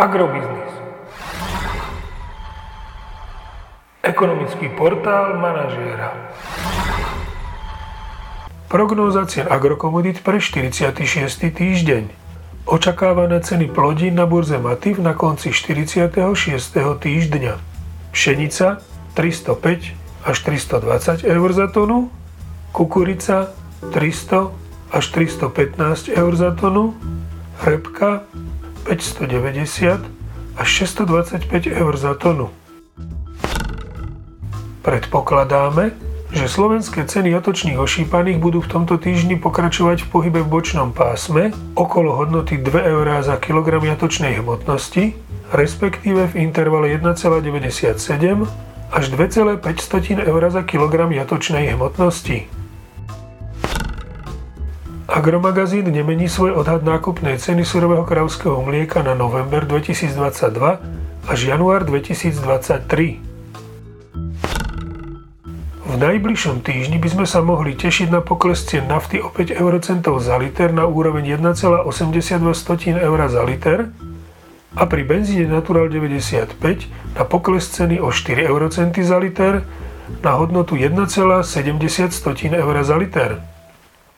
Agrobiznis. Ekonomický portál manažéra. Prognóza cien agrokomodít pre 46. týždeň. Očakávané ceny plodín na burze Mativ na konci 46. týždňa. Pšenica 305 až 320 eur za tonu, kukurica 300 až 315 eur za tonu, repka 590 až 625 eur za tonu. Predpokladáme, že slovenské ceny jatočných ošípaných budú v tomto týždni pokračovať v pohybe v bočnom pásme okolo hodnoty 2 eur za kilogram jatočnej hmotnosti, respektíve v intervale 1,97 až 2,5 eur za kilogram jatočnej hmotnosti. Agromagazín nemení svoj odhad nákupnej ceny surového kravského mlieka na november 2022 až január 2023. V najbližšom týždni by sme sa mohli tešiť na pokles cien nafty o 5 eurocentov za liter na úroveň 1,82 eur za liter a pri benzíne Natural 95 na pokles ceny o 4 eurocenty za liter na hodnotu 1,70 eur za liter.